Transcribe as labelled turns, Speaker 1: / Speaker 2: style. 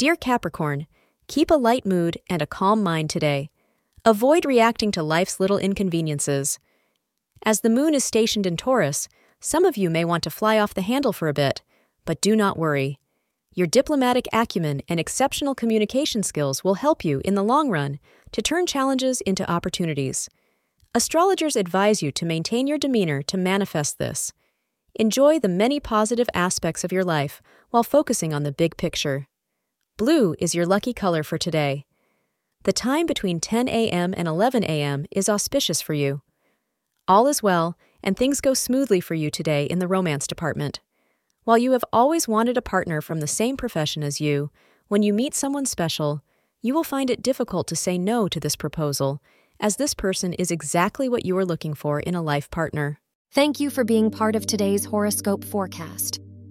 Speaker 1: Dear Capricorn, keep a light mood and a calm mind today. Avoid reacting to life's little inconveniences. As the moon is stationed in Taurus, some of you may want to fly off the handle for a bit, but do not worry. Your diplomatic acumen and exceptional communication skills will help you in the long run to turn challenges into opportunities. Astrologers advise you to maintain your demeanor to manifest this. Enjoy the many positive aspects of your life while focusing on the big picture. Blue is your lucky color for today. The time between 10 a.m. and 11 a.m. is auspicious for you. All is well, and things go smoothly for you today in the romance department. While you have always wanted a partner from the same profession as you, when you meet someone special, you will find it difficult to say no to this proposal, as this person is exactly what you are looking for in a life partner.
Speaker 2: Thank you for being part of today's horoscope forecast.